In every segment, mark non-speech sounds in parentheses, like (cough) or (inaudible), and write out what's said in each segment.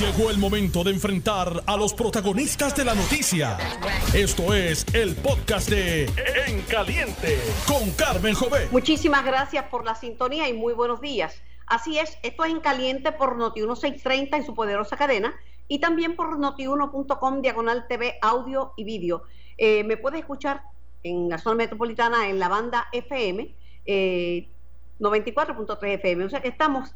Llegó el momento de enfrentar a los protagonistas de la noticia. Esto es el podcast de En Caliente con Carmen Jové. Muchísimas gracias por la sintonía y muy buenos días. Así es, esto es En Caliente por Noti 1630 en su poderosa cadena y también por notiuno.com diagonal TV audio y vídeo. Eh, me puede escuchar en la zona metropolitana en la banda FM eh, 94.3 FM. O sea que estamos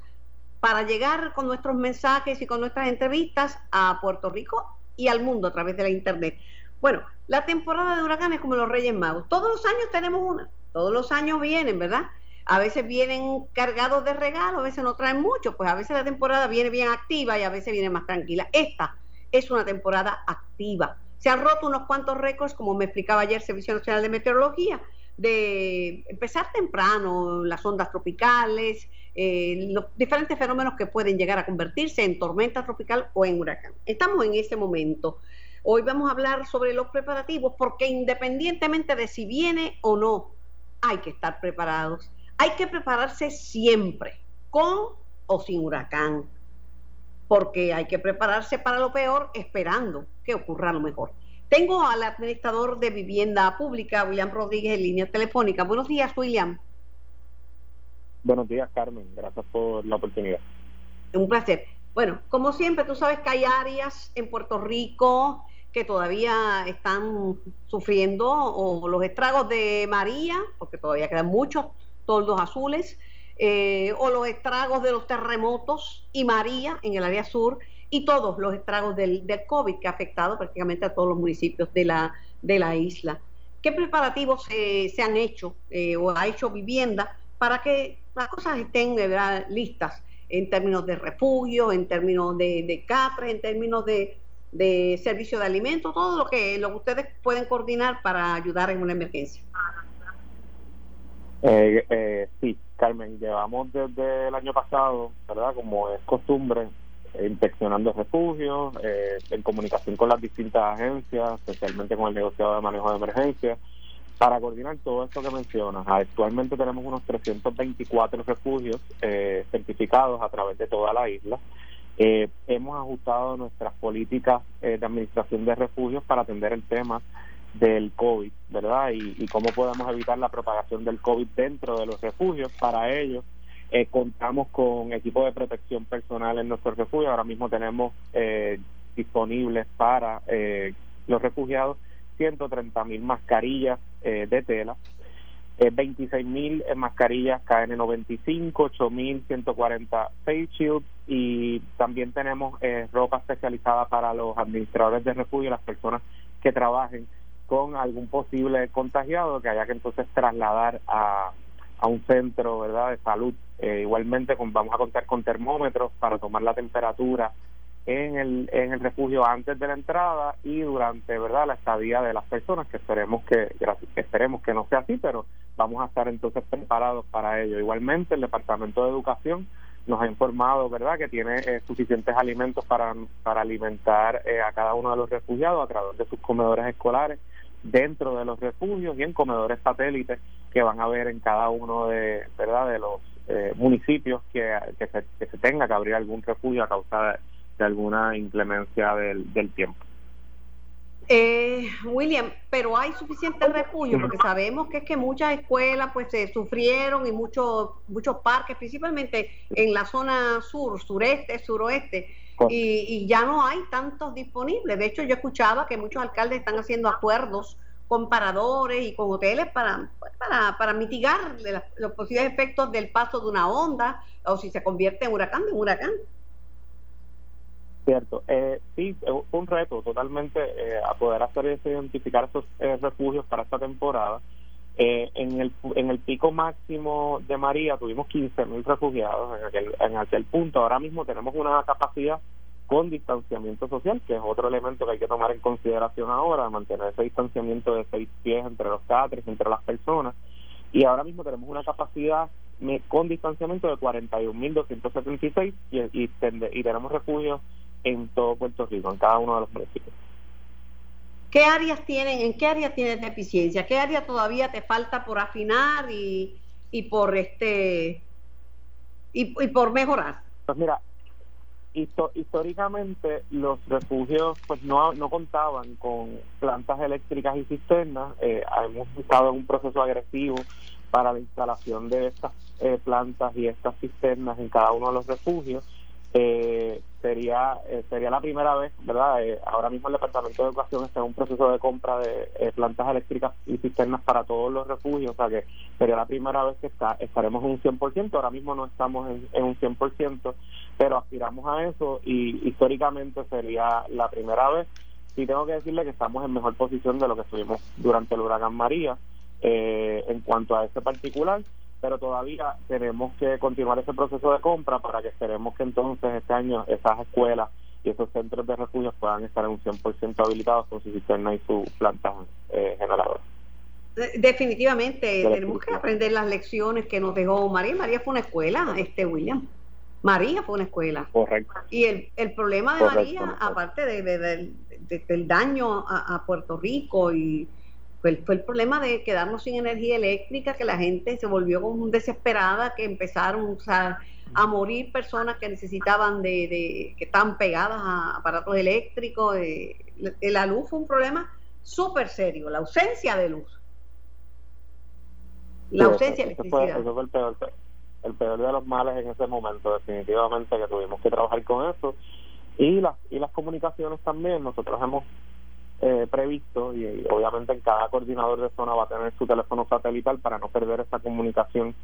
para llegar con nuestros mensajes y con nuestras entrevistas a Puerto Rico y al mundo a través de la Internet. Bueno, la temporada de huracanes como los Reyes Magos. Todos los años tenemos una, todos los años vienen, ¿verdad? A veces vienen cargados de regalos, a veces no traen mucho, pues a veces la temporada viene bien activa y a veces viene más tranquila. Esta es una temporada activa. Se han roto unos cuantos récords, como me explicaba ayer el Servicio Nacional de Meteorología, de empezar temprano, las ondas tropicales, eh, los diferentes fenómenos que pueden llegar a convertirse en tormenta tropical o en huracán. Estamos en ese momento. Hoy vamos a hablar sobre los preparativos porque independientemente de si viene o no, hay que estar preparados. Hay que prepararse siempre, con o sin huracán, porque hay que prepararse para lo peor esperando que ocurra lo mejor. Tengo al administrador de vivienda pública, William Rodríguez, en línea telefónica. Buenos días, William. Buenos días, Carmen. Gracias por la oportunidad. Un placer. Bueno, como siempre, tú sabes que hay áreas en Puerto Rico que todavía están sufriendo o los estragos de María, porque todavía quedan muchos toldos azules, eh, o los estragos de los terremotos y María en el área sur, y todos los estragos del, COVID que ha afectado prácticamente a todos los municipios de la, de la isla. ¿Qué preparativos se han hecho eh, o ha hecho vivienda para que las cosas estén listas en términos de refugio, en términos de, de en términos de, servicio de alimentos, todo lo que, lo que ustedes pueden coordinar para ayudar en una emergencia. Eh, eh, sí, Carmen, llevamos desde el año pasado, ¿verdad? Como es costumbre, inspeccionando refugios, eh, en comunicación con las distintas agencias, especialmente con el negociado de manejo de emergencia, para coordinar todo esto que mencionas. Actualmente tenemos unos 324 refugios eh, certificados a través de toda la isla. Eh, hemos ajustado nuestras políticas eh, de administración de refugios para atender el tema del COVID, ¿verdad? Y, cómo podemos evitar la propagación del COVID dentro de los refugios. Para ello, contamos con equipo de protección personal en nuestros refugios. Ahora mismo tenemos disponibles para los refugiados 130 mil mascarillas eh, de tela, eh, 26 mil mascarillas KN95, 8 mil 140 face shields y también tenemos eh, ropa especializada para los administradores de refugio, las personas que trabajen con algún posible contagiado que haya que entonces trasladar a, a un centro verdad de salud. Eh, igualmente vamos a contar con termómetros para tomar la temperatura en el, en el refugio antes de la entrada y durante verdad la estadía de las personas que esperemos que, esperemos que no sea así pero vamos a estar entonces preparados para ello. Igualmente el departamento de educación nos ha informado verdad que tiene eh, suficientes alimentos para para alimentar eh, a cada uno de los refugiados a través de sus comedores escolares dentro de los refugios y en comedores satélites que van a ver en cada uno de verdad de los eh, municipios que, que, se, que se tenga que abrir algún refugio a causa de alguna inclemencia del, del tiempo. Eh, William, pero hay suficiente refugio porque sabemos que es que muchas escuelas pues se sufrieron y muchos muchos parques, principalmente en la zona sur, sureste, suroeste, y, y, ya no hay tantos disponibles. De hecho, yo escuchaba que muchos alcaldes están haciendo acuerdos con paradores y con hoteles para, para, para mitigar los posibles efectos del paso de una onda o si se convierte en huracán, en huracán. Cierto, eh, sí, fue un reto totalmente eh, a poder hacer eso, identificar esos eh, refugios para esta temporada. Eh, en, el, en el pico máximo de María tuvimos 15.000 refugiados en aquel, en aquel punto. Ahora mismo tenemos una capacidad con distanciamiento social, que es otro elemento que hay que tomar en consideración ahora, mantener ese distanciamiento de seis pies entre los catres, entre las personas. Y ahora mismo tenemos una capacidad con distanciamiento de 41.276 y, y, y tenemos refugios en todo Puerto Rico, en cada uno de los municipios. ¿Qué áreas tienen, en qué áreas tienes deficiencia? ¿Qué área todavía te falta por afinar y, y por este y, por mejorar? Pues mira, históricamente los refugios pues no, no contaban con plantas eléctricas y cisternas. Eh, hemos estado en un proceso agresivo para la instalación de estas eh, plantas y estas cisternas en cada uno de los refugios. Eh, sería eh, sería la primera vez, ¿verdad? Eh, ahora mismo el Departamento de Educación está en un proceso de compra de eh, plantas eléctricas y cisternas para todos los refugios, o sea que sería la primera vez que está, estaremos en un 100%, ahora mismo no estamos en, en un 100%, pero aspiramos a eso y históricamente sería la primera vez. Y tengo que decirle que estamos en mejor posición de lo que estuvimos durante el huracán María en cuanto a ese particular pero todavía tenemos que continuar ese proceso de compra para que esperemos que entonces este año esas escuelas y esos centros de refugios puedan estar en un 100% habilitados con su cisterna y su planta eh, generadora. Definitivamente tenemos que aprender las lecciones que nos dejó María. María fue una escuela, este William. María fue una escuela. Correcto. Y el, el problema de María, aparte de, del daño a Puerto Rico y fue, fue el problema de quedarnos sin energía eléctrica, que la gente se volvió como desesperada, que empezaron a morir personas que necesitaban de, que estaban pegadas a aparatos eléctricos. Eh, la luz fue un problema súper serio, la ausencia de luz. La ausencia de electricidad. Eso fue, el, peor, el peor de los males en ese momento, definitivamente, que tuvimos que trabajar con eso. Y las, y las comunicaciones también, nosotros hemos eh, previsto y, obviamente en cada coordinador de zona va a tener su teléfono satelital para no perder esa comunicación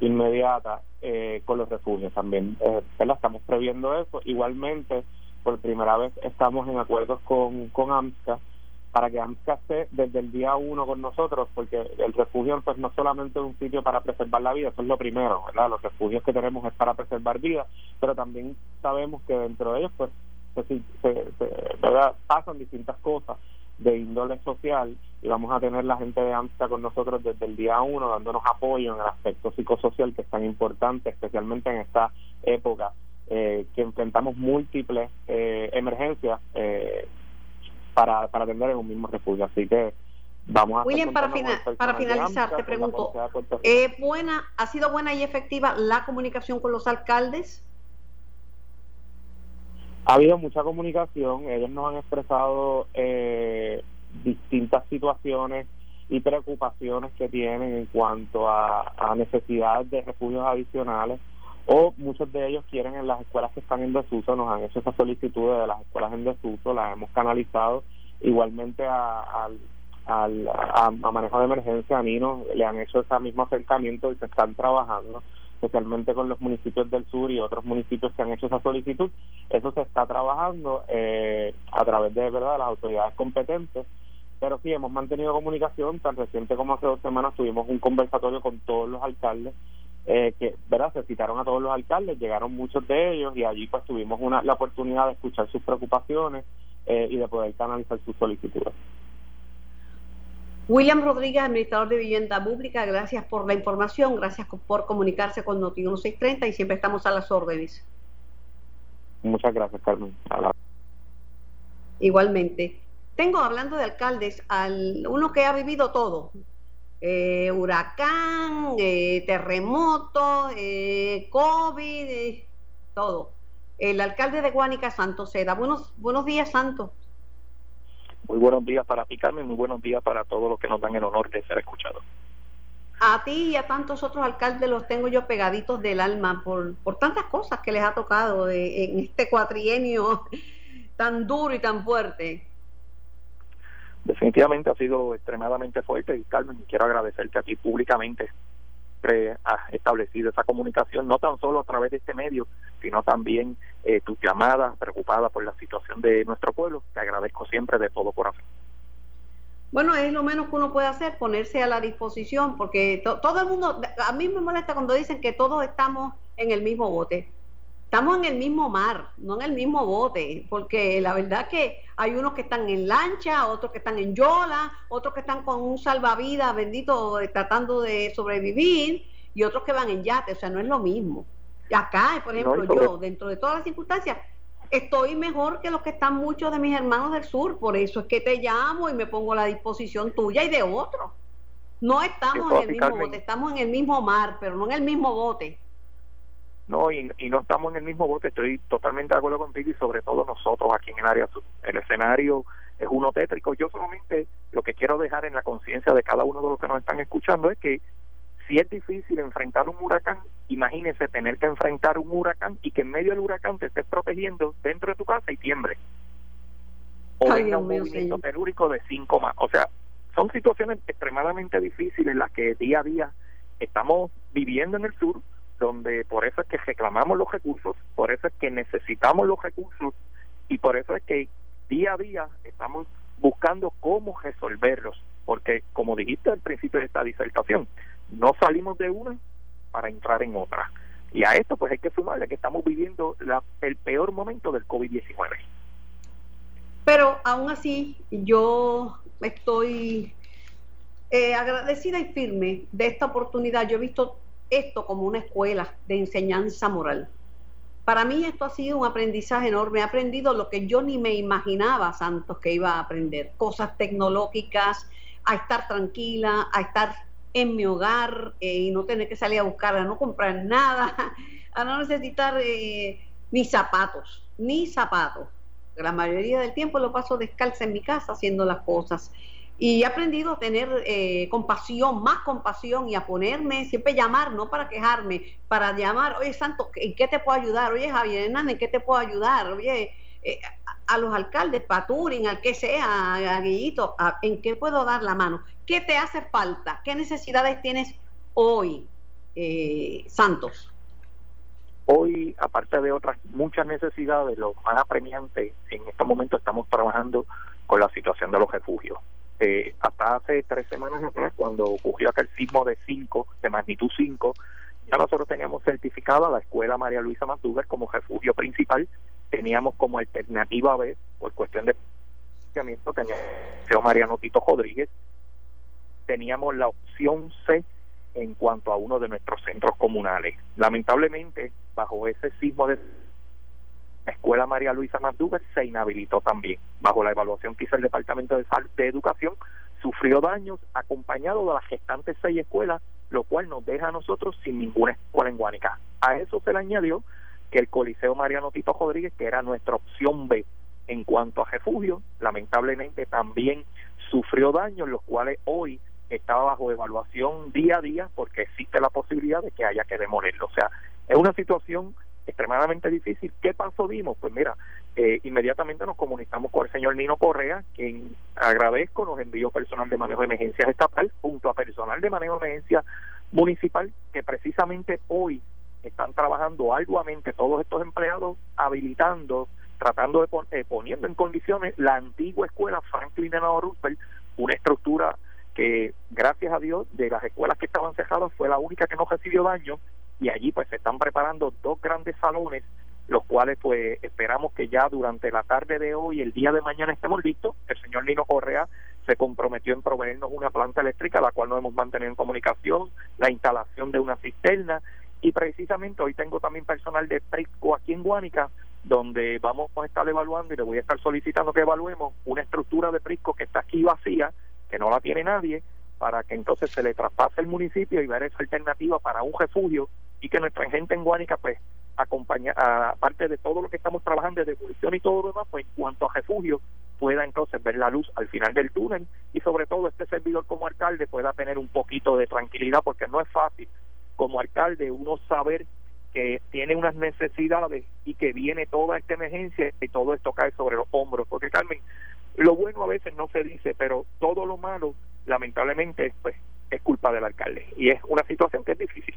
inmediata eh, con los refugios también. Eh, Estamos previendo eso. Igualmente, por primera vez estamos en acuerdos con, con AMSCA para que AMSCA esté desde el día uno con nosotros, porque el refugio pues no solamente es un sitio para preservar la vida, eso es lo primero, ¿verdad? Los refugios que tenemos es para preservar vida, pero también sabemos que dentro de ellos pues se, ¿verdad? pasan distintas cosas de índole social y vamos a tener la gente de AMSA con nosotros desde el día uno dándonos apoyo en el aspecto psicosocial que es tan importante, especialmente en esta época eh, que enfrentamos múltiples eh, emergencias eh, para, para atender en un mismo refugio. Así que vamos a... William, para, para finalizar, te pregunto, buena, ¿ha sido buena y efectiva la comunicación con los alcaldes? Ha habido mucha comunicación, ellos nos han expresado eh, distintas situaciones y preocupaciones que tienen en cuanto a, a necesidades de refugios adicionales o muchos de ellos quieren en las escuelas que están en desuso, nos han hecho esas solicitudes de las escuelas en desuso, las hemos canalizado igualmente a, a, manejo de emergencia, a Nino le han hecho ese mismo acercamiento y se están trabajando especialmente con los municipios del sur y otros municipios que han hecho esa solicitud. Eso se está trabajando eh, a través de verdad las autoridades competentes, pero sí hemos mantenido comunicación, tan reciente como hace dos semanas tuvimos un conversatorio con todos los alcaldes eh, que verdad se citaron a todos los alcaldes, llegaron muchos de ellos y allí pues tuvimos una, la oportunidad de escuchar sus preocupaciones eh, y de poder canalizar sus solicitudes. William Rodríguez, administrador de vivienda pública, gracias por la información, gracias por comunicarse con Noti 1630 y siempre estamos a las órdenes. Muchas gracias, Carmen. Igualmente. Tengo, hablando de alcaldes, al uno que ha vivido todo. Eh, huracán, eh, terremoto, eh, COVID, todo. El alcalde de Guánica, Santos Seda. Buenos, buenos días, Santos. Muy buenos días para ti, Carmen, muy buenos días para todos los que nos dan el honor de ser escuchados. A ti y a tantos otros alcaldes los tengo yo pegaditos del alma por, por tantas cosas que les ha tocado en este cuatrienio (laughs) tan duro y tan fuerte. Definitivamente ha sido extremadamente fuerte y Carmen, quiero agradecerte a ti públicamente siempre has establecido esa comunicación, no tan solo a través de este medio, sino también eh, tus llamadas preocupadas por la situación de nuestro pueblo. Te agradezco siempre de todo corazón. Bueno, es lo menos que uno puede hacer, ponerse a la disposición, porque todo el mundo, a mí me molesta cuando dicen que todos estamos en el mismo bote estamos en el mismo mar, no en el mismo bote, porque la verdad que hay unos que están en lancha, otros que están en yola, otros que están con un salvavidas bendito eh, tratando de sobrevivir y otros que van en yate, o sea, no es lo mismo. Acá, por ejemplo, yo, dentro de todas las circunstancias, estoy mejor que los que están muchos de mis hermanos del sur, por eso es que te llamo y me pongo a la disposición tuya y de otros. No estamos en el mismo bote, estamos en el mismo mar, pero no en el mismo bote. No y, y, no estamos en el mismo bote estoy totalmente de acuerdo contigo y sobre todo nosotros aquí en el área sur el escenario es uno tétrico. Yo solamente lo que quiero dejar en la conciencia de cada uno de los que nos están escuchando es que si es difícil enfrentar un huracán imagínese tener que enfrentar un huracán y que en medio del huracán te estés protegiendo dentro de tu casa y tiembre o venga un movimiento telúrico de cinco más. O sea son situaciones extremadamente difíciles las que día a día estamos viviendo en el sur, donde por eso es que reclamamos los recursos, por eso es que necesitamos los recursos y por eso es que día a día estamos buscando cómo resolverlos, porque como dijiste al principio de esta disertación, no salimos de una para entrar en otra. Y a esto pues hay que sumarle que estamos viviendo la, el peor momento del COVID-19. Pero aún así yo estoy eh, agradecida y firme de esta oportunidad. Yo he visto esto como una escuela de enseñanza moral. Para mí esto ha sido un aprendizaje enorme. He aprendido lo que yo ni me imaginaba, Santos, que iba a aprender. Cosas tecnológicas, a estar tranquila, a estar en mi hogar eh, y no tener que salir a buscar, a no comprar nada, (laughs) a no necesitar eh, ni zapatos, ni zapatos. La mayoría del tiempo lo paso descalza en mi casa haciendo las cosas. Y he aprendido a tener eh, compasión, más compasión y a ponerme, siempre llamar, no para quejarme, para llamar, oye Santo, ¿en qué te puedo ayudar? Oye Javier Hernández, ¿en qué te puedo ayudar? Oye, eh, a, los alcaldes, Paturin, al que sea, a ¿en qué puedo dar la mano? ¿Qué te hace falta? ¿Qué necesidades tienes hoy, eh, Santos? Hoy, aparte de otras muchas necesidades, lo más apremiante, en este momento estamos trabajando con la situación de los refugios eh, hasta hace tres semanas atrás, cuando ocurrió aquel sismo de 5, de magnitud 5, ya nosotros teníamos certificada la escuela María Luisa Manduber como refugio principal, teníamos como alternativa B, por cuestión de financiamiento, teníamos Mariano Tito Rodríguez, teníamos la opción C en cuanto a uno de nuestros centros comunales. Lamentablemente, bajo ese sismo de la escuela María Luisa Manduber se inhabilitó también. Bajo la evaluación que hizo el Departamento de, de Educación, sufrió daños acompañado de las gestantes seis escuelas, lo cual nos deja a nosotros sin ninguna escuela en Guanica. A eso se le añadió que el Coliseo Mariano Tito Rodríguez, que era nuestra opción B en cuanto a refugio, lamentablemente también sufrió daños, los cuales hoy está bajo evaluación día a día porque existe la posibilidad de que haya que demolerlo. O sea, es una situación extremadamente difícil. ¿Qué paso dimos? Pues mira, eh, inmediatamente nos comunicamos con el señor Nino Correa, quien agradezco, nos envió personal de manejo de emergencias estatal junto a personal de manejo de emergencia municipal, que precisamente hoy están trabajando arduamente todos estos empleados, habilitando, tratando de eh, poniendo en condiciones la antigua escuela Franklin Delano Roosevelt, una estructura que gracias a Dios de las escuelas que estaban cerradas fue la única que no recibió daño y allí pues se están preparando dos grandes salones los cuales pues esperamos que ya durante la tarde de hoy, el día de mañana estemos listos. El señor Nino Correa se comprometió en proveernos una planta eléctrica, la cual nos hemos mantenido en comunicación, la instalación de una cisterna y precisamente hoy tengo también personal de Prisco aquí en Guánica, donde vamos a estar evaluando y le voy a estar solicitando que evaluemos una estructura de Prisco que está aquí vacía, que no la tiene nadie, para que entonces se le traspase el municipio y ver esa alternativa para un refugio y que nuestra gente en Guánica pues acompaña aparte de todo lo que estamos trabajando de demolición y todo lo demás pues en cuanto a refugio pueda entonces ver la luz al final del túnel y sobre todo este servidor como alcalde pueda tener un poquito de tranquilidad porque no es fácil como alcalde uno saber que tiene unas necesidades y que viene toda esta emergencia y todo esto cae sobre los hombros. Porque Carmen lo bueno a veces no se dice pero todo lo malo lamentablemente pues es culpa del alcalde. Y es una situación que es difícil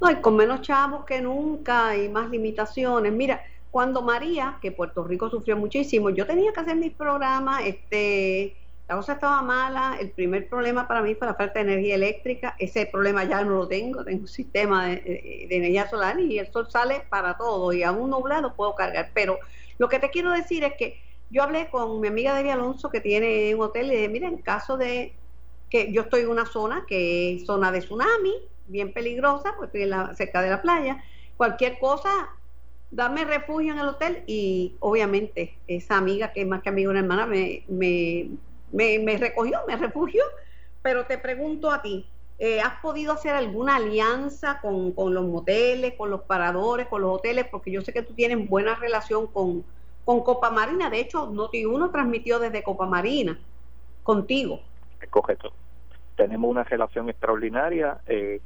no, y con menos chavos que nunca y más limitaciones. Mira, cuando María, que Puerto Rico sufrió muchísimo, yo tenía que hacer mis programas, este, la cosa estaba mala, el primer problema para mí fue la falta de energía eléctrica, ese problema ya no lo tengo, tengo un sistema de, energía solar y el sol sale para todo y a un nublado puedo cargar, pero lo que te quiero decir es que yo hablé con mi amiga Debbie Alonso que tiene un hotel y le dije, mira, en caso de que yo estoy en una zona que es zona de tsunami, bien peligrosa, porque estoy cerca de la playa. Cualquier cosa, dame refugio en el hotel y obviamente esa amiga, que es más que amiga una hermana, me, me, me, recogió, me refugió. Pero te pregunto a ti, eh, ¿has podido hacer alguna alianza con, con, los moteles, con los paradores, con los hoteles? Porque yo sé que tú tienes buena relación con, con Copa Marina. De hecho, Noti1 transmitió desde Copa Marina contigo. Correcto. Tenemos una relación extraordinaria. Eh,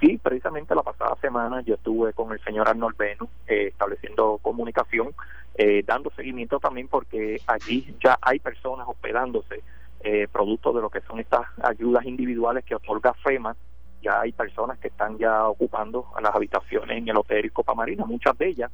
sí, precisamente la pasada semana yo estuve con el señor Arnold Venus eh, estableciendo comunicación, eh, dando seguimiento también porque allí ya hay personas hospedándose eh, producto de lo que son estas ayudas individuales que otorga FEMA. Ya hay personas que están ya ocupando las habitaciones en el Hotel Copa Marina, muchas de ellas.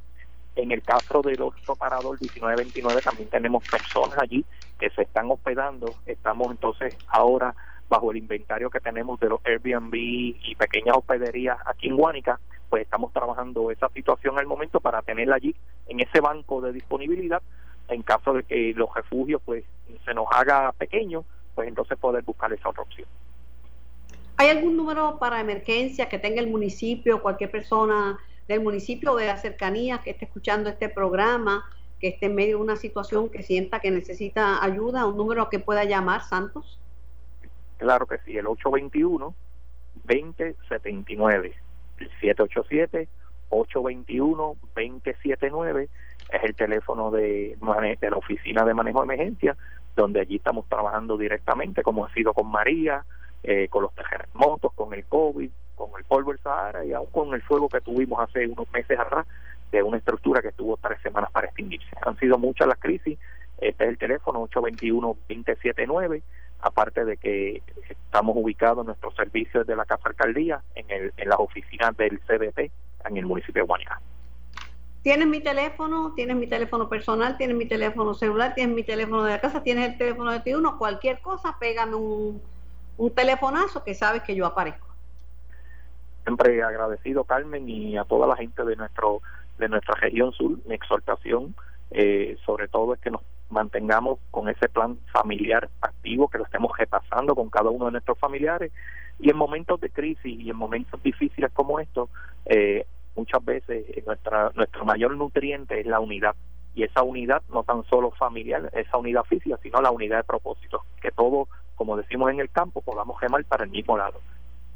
En el caso del otro parador 1929 también tenemos personas allí que se están hospedando. Estamos entonces ahora bajo el inventario que tenemos de los Airbnb y pequeñas hospederías aquí en Guánica, pues estamos trabajando esa situación al momento para tenerla allí en ese banco de disponibilidad en caso de que los refugios pues se nos haga pequeño, pues entonces poder buscar esa otra opción. ¿Hay algún número para emergencia que tenga el municipio, cualquier persona del municipio o de la cercanía que esté escuchando este programa, que esté en medio de una situación que sienta que necesita ayuda, un número que pueda llamar, Santos? Claro que sí, el 821-2079, el 787-821-2079 es el teléfono de, de la Oficina de Manejo de Emergencia, donde allí estamos trabajando directamente, como ha sido con María, eh, con los terremotos, con el COVID, con el polvo del Sahara y aún con el fuego que tuvimos hace unos meses atrás de una estructura que estuvo tres semanas para extinguirse. Han sido muchas las crisis. Este es el teléfono 821-279, aparte de que estamos ubicados nuestros servicios de la Casa Alcaldía en, el, en las oficinas del CDP en el municipio de Guanica tienes mi teléfono, tienes mi teléfono personal, tienes mi teléfono celular, tienes mi teléfono de la casa, tienes el teléfono de ti uno, cualquier cosa, pégame un, un telefonazo que sabes que yo aparezco. Siempre agradecido, Carmen, y a toda la gente de nuestro de nuestra región sur, mi exhortación, eh, sobre todo es que nos mantengamos con ese plan familiar activo, que lo estemos repasando con cada uno de nuestros familiares y en momentos de crisis y en momentos difíciles como estos, eh, muchas veces nuestra, nuestro mayor nutriente es la unidad. Y esa unidad no tan solo familiar, esa unidad física, sino la unidad de propósito. Que todos, como decimos en el campo, podamos gemar para el mismo lado.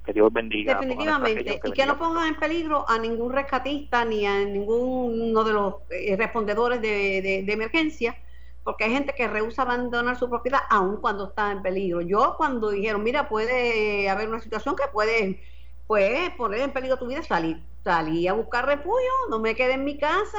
Que Dios bendiga. Definitivamente. y que no pongan en peligro a ningún rescatista ni a ninguno de los eh, respondedores de, de, emergencia, porque hay gente que rehúsa abandonar su propiedad aun cuando está en peligro. Yo cuando dijeron, mira, puede haber una situación que puede pues, poner en peligro tu vida, salir salí a buscar refugio, no me quedé en mi casa.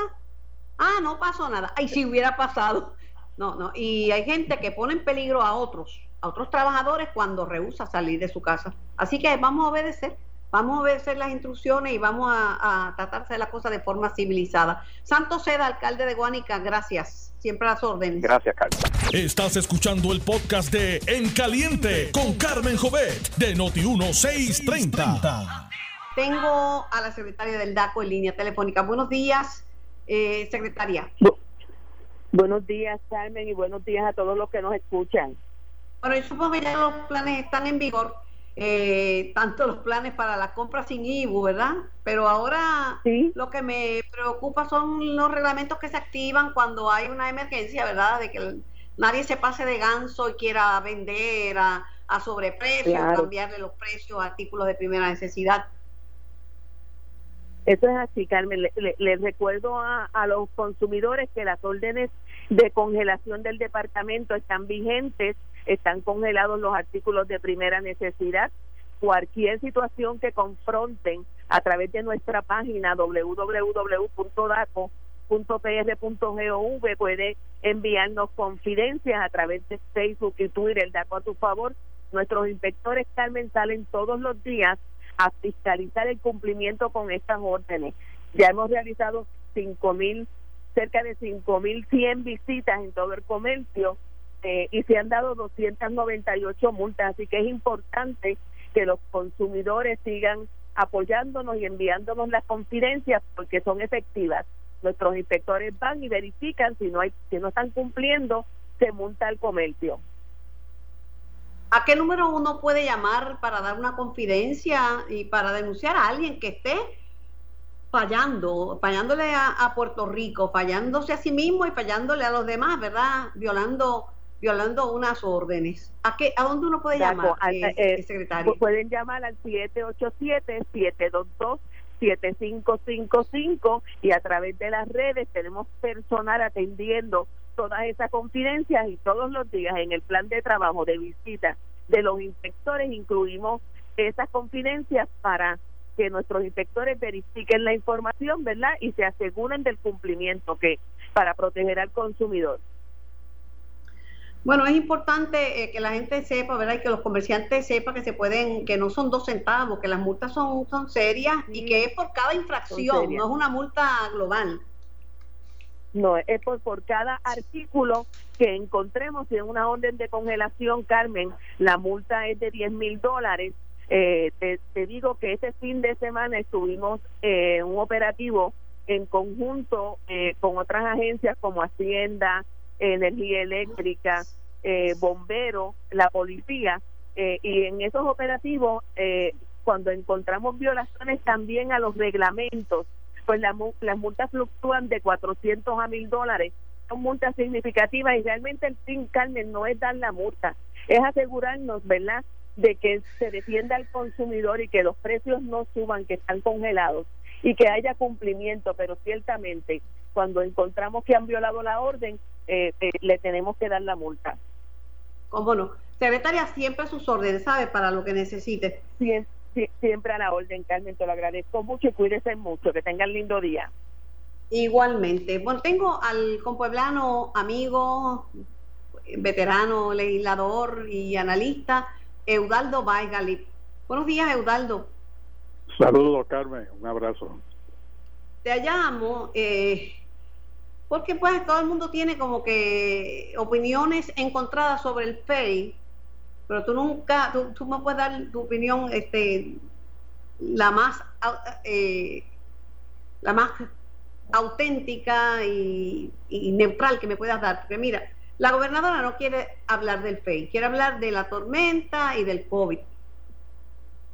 Ah, no pasó nada. Ay, si hubiera pasado. No, no. Y hay gente que pone en peligro a otros, a otros trabajadores cuando rehúsa salir de su casa. Así que vamos a obedecer, vamos a obedecer las instrucciones y vamos a, a tratarse de la cosa de forma civilizada. Santo Seda, alcalde de Guánica, gracias. Siempre a las órdenes. Gracias, Carmen. Estás escuchando el podcast de En Caliente con Carmen Jovet de Noti 1630. Tengo a la secretaria del DACO en línea telefónica. Buenos días, eh, secretaria. buenos días, Carmen, y buenos días a todos los que nos escuchan. Bueno, yo supongo que ya los planes están en vigor, eh, tanto los planes para la compra sin IBU, ¿verdad? Pero ahora lo que me preocupa son los reglamentos que se activan cuando hay una emergencia, ¿verdad? De que nadie se pase de ganso y quiera vender a, sobreprecio, cambiarle los precios a artículos de primera necesidad. Eso es así, Carmen. Les recuerdo a, a los consumidores que las órdenes de congelación del departamento están vigentes, están congelados los artículos de primera necesidad. Cualquier situación que confronten a través de nuestra página www.daco.pr.gov puede enviarnos confidencias a través de Facebook y Twitter, DACO a tu favor. Nuestros inspectores, Carmen, salen todos los días a fiscalizar el cumplimiento con estas órdenes. Ya hemos realizado cinco mil, cerca de cinco mil cien visitas en todo el comercio eh, y se han dado 298 multas, así que es importante que los consumidores sigan apoyándonos y enviándonos las confidencias porque son efectivas. Nuestros inspectores van y verifican si no hay si no están cumpliendo, se multa el comercio. ¿A qué número uno puede llamar para dar una confidencia y para denunciar a alguien que esté fallando, fallándole a, Puerto Rico, fallándose a sí mismo y fallándole a los demás, ¿verdad? Violando violando unas órdenes. ¿A qué, a dónde uno puede llamar, eh, eh, secretario? Pueden llamar al 787-722-7555 y a través de las redes tenemos personal atendiendo todas esas confidencias y todos los días en el plan de trabajo de visita de los inspectores incluimos esas confidencias para que nuestros inspectores verifiquen la información, ¿verdad? Y se aseguren del cumplimiento que para proteger al consumidor. Bueno, es importante eh, que la gente sepa, ¿verdad? Y que los comerciantes sepan que se pueden, que no son dos centavos, que las multas son, son serias y que es por cada infracción, no es una multa global. No, es por, por cada artículo que encontremos. Si en una orden de congelación, Carmen, la multa es de 10 mil dólares. Eh, te, digo que este fin de semana estuvimos en un operativo en conjunto eh, con otras agencias como Hacienda, Energía Eléctrica, eh, Bombero, la Policía, y en esos operativos, cuando encontramos violaciones también a los reglamentos pues las multas fluctúan de 400 a 1000 dólares. Son multas significativas y realmente el fin, Carmen, no es dar la multa, es asegurarnos, ¿verdad?, de que se defienda al consumidor y que los precios no suban, que están congelados y que haya cumplimiento, pero ciertamente cuando encontramos que han violado la orden, eh, eh, le tenemos que dar la multa. ¿Cómo no? Secretaria, siempre a sus órdenes, ¿sabe? Para lo que necesite. Bien siempre a la orden, Carmen, te lo agradezco mucho y cuídese mucho, que tengan lindo día. Igualmente. Bueno, tengo al compueblano amigo, veterano, legislador y analista, Eudaldo Baigalip. Buenos días, Eudaldo. Saludos, Carmen. Un abrazo. Te llamo eh, porque pues todo el mundo tiene como que opiniones encontradas sobre el FEI pero tú nunca, tú, me puedes dar tu opinión, este, la más, eh, la más auténtica y, neutral que me puedas dar, porque mira, la gobernadora no quiere hablar del FEI, quiere hablar de la tormenta y del COVID.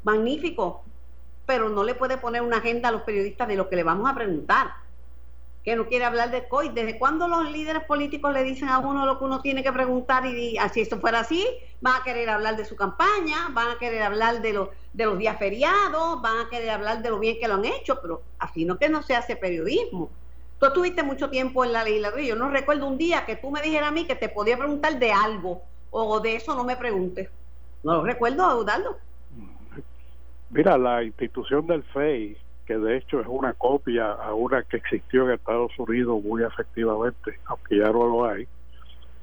Magnífico, pero no le puede poner una agenda a los periodistas de lo que le vamos a preguntar que no quiere hablar de COI. ¿Desde cuándo los líderes políticos le dicen a uno lo que uno tiene que preguntar? Y así esto fuera así, van a querer hablar de su campaña, van a querer hablar de, los de los días feriados, van a querer hablar de lo bien que lo han hecho, pero así no que no se hace periodismo. Tú estuviste mucho tiempo en la legislatura. Yo no recuerdo un día que tú me dijeras a mí que te podía preguntar de algo o de eso no me preguntes. No lo recuerdo, Eudaldo. Mira, la institución del FEI que de hecho es una copia a una que existió en Estados Unidos muy efectivamente, aunque ya no lo hay,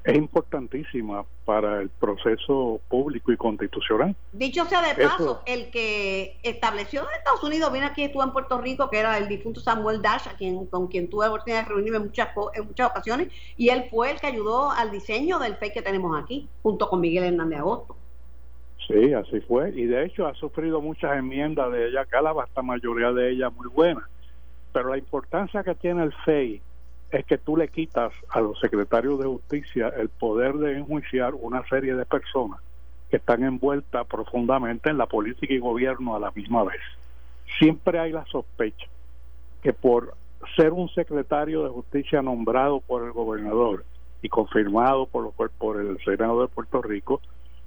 es importantísima para el proceso público y constitucional. Dicho sea de paso, el que estableció en Estados Unidos, viene aquí, estuvo en Puerto Rico, que era el difunto Samuel Dash, a quien, con quien tuve la oportunidad de reunirme en muchas, en muchas ocasiones, y él fue el que ayudó al diseño del FEI que tenemos aquí, junto con Miguel Hernández Agosto. Sí, así fue. Y de hecho ha sufrido muchas enmiendas de ella, acá la vasta mayoría de ellas muy buenas. Pero la importancia que tiene el FEI es que tú le quitas a los secretarios de justicia el poder de enjuiciar una serie de personas que están envueltas profundamente en la política y gobierno a la misma vez. Siempre hay la sospecha que por ser un secretario de justicia nombrado por el gobernador y confirmado por, por el Senado de Puerto Rico,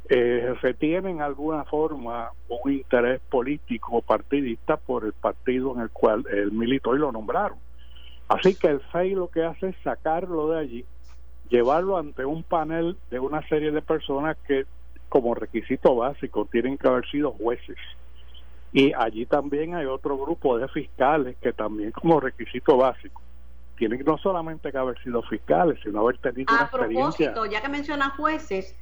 eh, tiene en alguna forma un interés político partidista por el partido en el cual él militó y lo nombraron. Así que el FEI lo que hace es sacarlo de allí, llevarlo ante un panel de una serie de personas que como requisito básico tienen que haber sido jueces. Y allí también hay otro grupo de fiscales que también como requisito básico tienen no solamente que haber sido fiscales, sino haber tenido una experiencia. propósito, ya que mencionas jueces,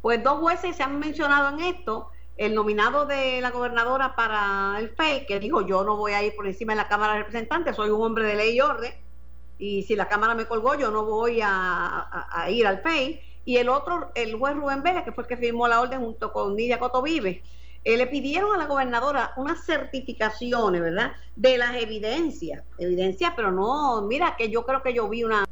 pues dos jueces se han mencionado en esto. El nominado de la gobernadora para el FEI, que dijo yo no voy a ir por encima de la Cámara de Representantes, soy un hombre de ley y orden, y si la Cámara me colgó yo no voy a, ir al FEI. Y el otro, el juez Rubén Vélez, que fue el que firmó la orden junto con Nidia Cotovive, eh, le pidieron a la gobernadora unas certificaciones, ¿verdad? De las evidencias, evidencias, pero no, mira que yo creo que yo vi una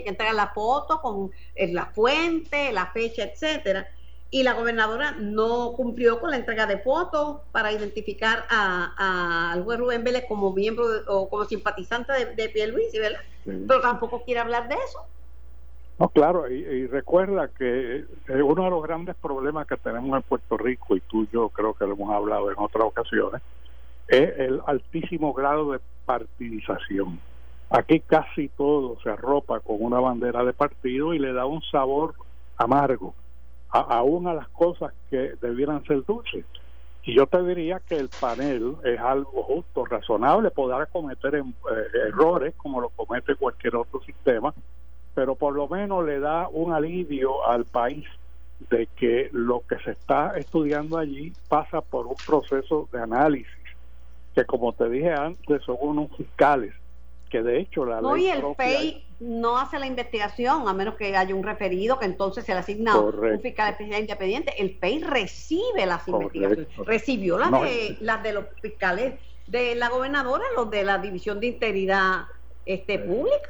que entregar la foto con eh, la fuente, la fecha, etcétera. Y la gobernadora no cumplió con la entrega de fotos para identificar al juez Rubén Vélez como miembro o como simpatizante de, de Pierluisi, ¿verdad? Pero tampoco quiere hablar de eso. No, claro, y, recuerda que uno de los grandes problemas que tenemos en Puerto Rico, y tú y yo creo que lo hemos hablado en otras ocasiones, es el altísimo grado de partidización. Aquí casi todo se arropa con una bandera de partido y le da un sabor amargo, aún a las cosas que debieran ser dulces. Y yo te diría que el panel es algo justo, razonable, podrá cometer eh, errores como lo comete cualquier otro sistema, pero por lo menos le da un alivio al país de que lo que se está estudiando allí pasa por un proceso de análisis, que como te dije antes son unos fiscales, que de hecho la no, y el FEI no hace la investigación a menos que haya un referido que entonces se le asigna un fiscal especial independiente. El FEI recibe las investigaciones, recibió las de las de los fiscales de la gobernadora, los de la División de Integridad este, Pública.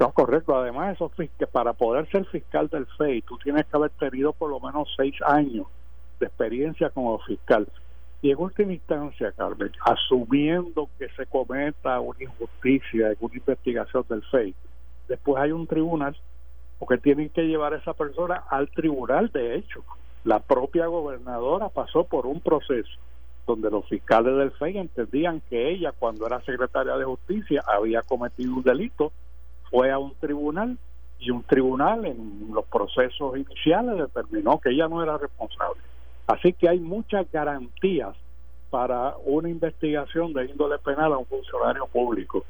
No, correcto. Además, eso, que para poder ser fiscal del FEI, tú tienes que haber tenido por lo menos seis años de experiencia como fiscal. Y en última instancia, Carmen, asumiendo que se cometa una injusticia en una investigación del FEI, después hay un tribunal, porque tienen que llevar a esa persona al tribunal. De hecho, la propia gobernadora pasó por un proceso donde los fiscales del FEI entendían que ella, cuando era secretaria de justicia, había cometido un delito fue a un tribunal y un tribunal en los procesos iniciales determinó que ella no era responsable. Así que hay muchas garantías para una investigación de índole penal a un funcionario público.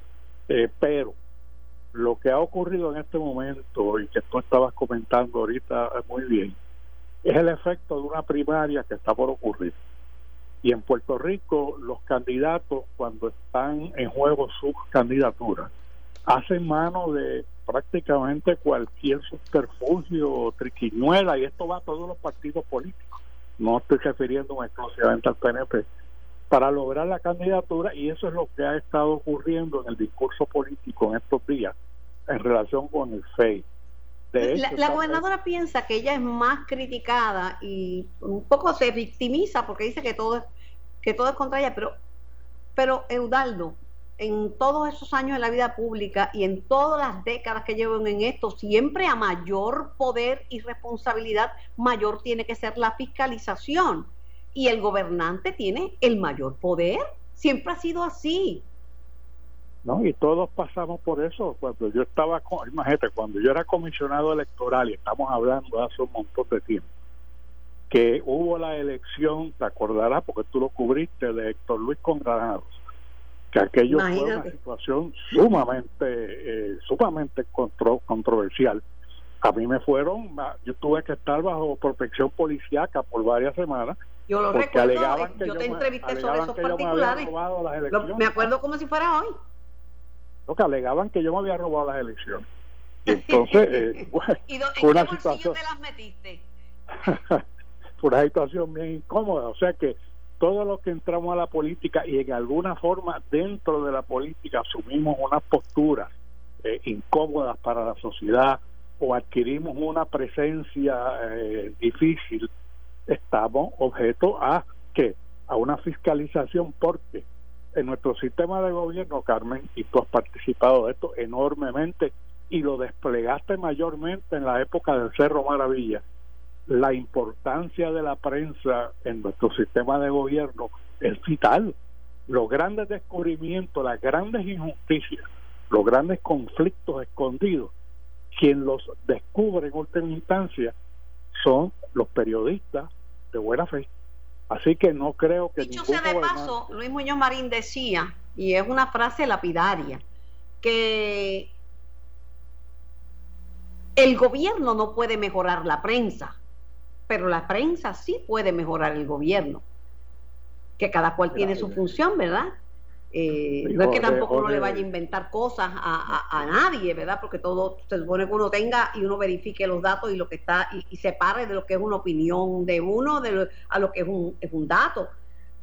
Eh, pero lo que ha ocurrido en este momento y que tú estabas comentando ahorita muy bien, es el efecto de una primaria que está por ocurrir. Y en Puerto Rico los candidatos cuando están en juego sus candidaturas hacen mano de prácticamente cualquier subterfugio triquiñuela y esto va a todos los partidos políticos. No estoy refiriendo exclusivamente al PNP para lograr la candidatura y eso es lo que ha estado ocurriendo en el discurso político en estos días en relación con el FEI. la, la gobernadora piensa que ella es más criticada y un poco se victimiza porque dice que todo es que todo es contra ella, pero pero Eudaldo, en todos esos años de la vida pública y en todas las décadas que llevo en esto, siempre a mayor poder y responsabilidad, mayor tiene que ser la fiscalización. Y el gobernante tiene el mayor poder. Siempre ha sido así. No, y todos pasamos por eso. Cuando yo estaba, imagínate, cuando yo era comisionado electoral, y estamos hablando hace un montón de tiempo, que hubo la elección, te acordarás, porque tú lo cubriste, de Héctor Luis Congranados que aquello fue una situación sumamente, eh, sumamente controversial. A mí me fueron, yo tuve que estar bajo protección policíaca por varias semanas. Yo lo recuerdo, yo, te entrevisté sobre esos particulares. Me, acuerdo como si fuera hoy. Lo que alegaban que yo me había robado las elecciones. (laughs) entonces, eh, (laughs) ¿Y ¿en qué una situación, te las metiste? (laughs) fue una situación bien incómoda. O sea que todos los que entramos a la política y en alguna forma dentro de la política asumimos unas posturas eh, incómodas para la sociedad o adquirimos una presencia eh, difícil, estamos objeto a que a una fiscalización porque en nuestro sistema de gobierno, Carmen, y tú has participado de esto enormemente y lo desplegaste mayormente en la época del Cerro Maravilla, la importancia de la prensa en nuestro sistema de gobierno es vital. Los grandes descubrimientos, las grandes injusticias, los grandes conflictos escondidos, quien los descubre en última instancia son los periodistas de buena fe. Así que no creo que... Dicho sea de paso, Luis Muñoz Marín decía, y es una frase lapidaria, que el gobierno no puede mejorar la prensa, pero la prensa sí puede mejorar el gobierno, que cada cual tiene su función, ¿verdad? Eh, no es que tampoco uno le vaya a inventar cosas a, nadie, ¿verdad? Porque todo se supone que uno tenga y uno verifique los datos y lo que está y, y separe de lo que es una opinión de uno de a lo que es un, es un dato.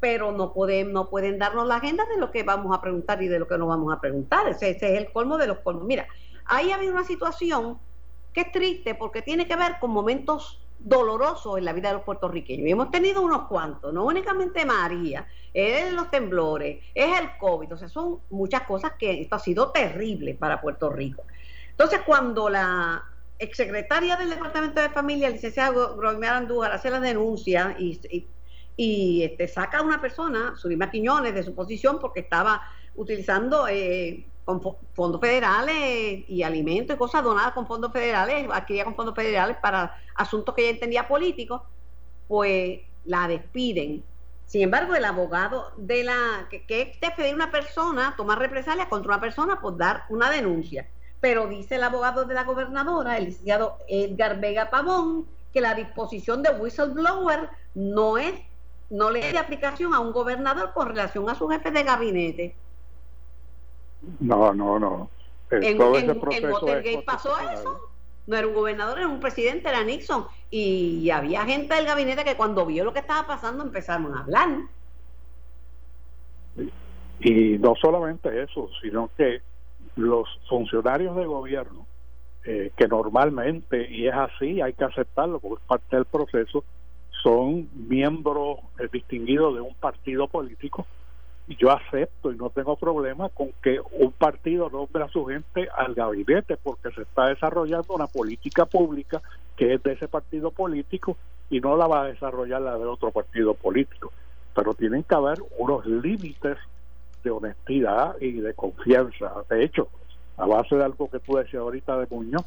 Pero no pueden, no pueden darnos la agenda de lo que vamos a preguntar y de lo que no vamos a preguntar. Ese, ese es el colmo de los colmos. Mira, ahí ha habido una situación que es triste porque tiene que ver con momentos doloroso en la vida de los puertorriqueños. Y hemos tenido unos cuantos, no únicamente María, es los temblores, es el COVID, o sea, son muchas cosas que esto ha sido terrible para Puerto Rico. Entonces, cuando la exsecretaria del Departamento de Familia, licenciada Gromar Andújar, hace la denuncia y, y, este, saca a una persona, Surima Quiñones, de su posición porque estaba utilizando eh, con fondos federales y alimentos y cosas donadas con fondos federales, adquiría con fondos federales para asuntos que ella entendía políticos, pues la despiden. Sin embargo, el abogado de la que, que es despedir una persona, tomar represalias contra una persona por dar una denuncia. Pero dice el abogado de la gobernadora, el licenciado Edgar Vega Pavón, que la disposición de whistleblower no es, no le da aplicación a un gobernador con relación a su jefe de gabinete. No, no, no. En, en, Watergate pasó eso. No era un gobernador, era un presidente, era Nixon. Y había gente del gabinete que cuando vio lo que estaba pasando empezaron a hablar. Y no solamente eso, sino que los funcionarios de gobierno, eh, que normalmente, y es así, hay que aceptarlo porque es parte del proceso, son miembros eh, distinguidos de un partido político, yo acepto y no tengo problema con que un partido nombre a su gente al gabinete porque se está desarrollando una política pública que es de ese partido político y no la va a desarrollar la de otro partido político. Pero tienen que haber unos límites de honestidad y de confianza. De hecho, a base de algo que tú decías ahorita de Muñoz,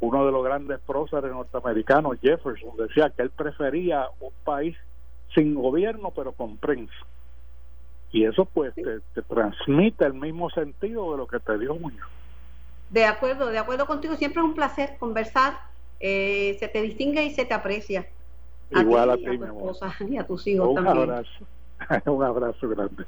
uno de los grandes próceres norteamericanos, Jefferson, decía que él prefería un país sin gobierno pero con prensa. Y eso pues te, transmite el mismo sentido de lo que te dio Muñoz. De acuerdo, de acuerdo contigo. Siempre es un placer conversar. Eh, se te distingue y se te aprecia. Igual a ti, a tu esposa (laughs) y a tus hijos un también. Abrazo. (laughs) un abrazo grande.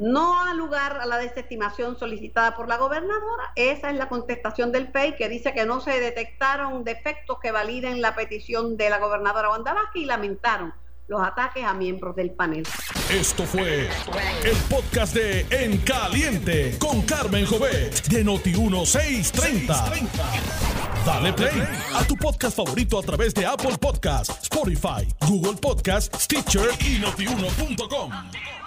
No ha lugar a la desestimación solicitada por la gobernadora. Esa es la contestación del PEI que dice que no se detectaron defectos que validen la petición de la gobernadora Wanda Vázquez y lamentaron los ataques a miembros del panel. Esto fue el podcast de En Caliente con Carmen Jovet de Noti1630. Dale play a tu podcast favorito a través de Apple Podcasts, Spotify, Google Podcasts, Stitcher y notiuno.com.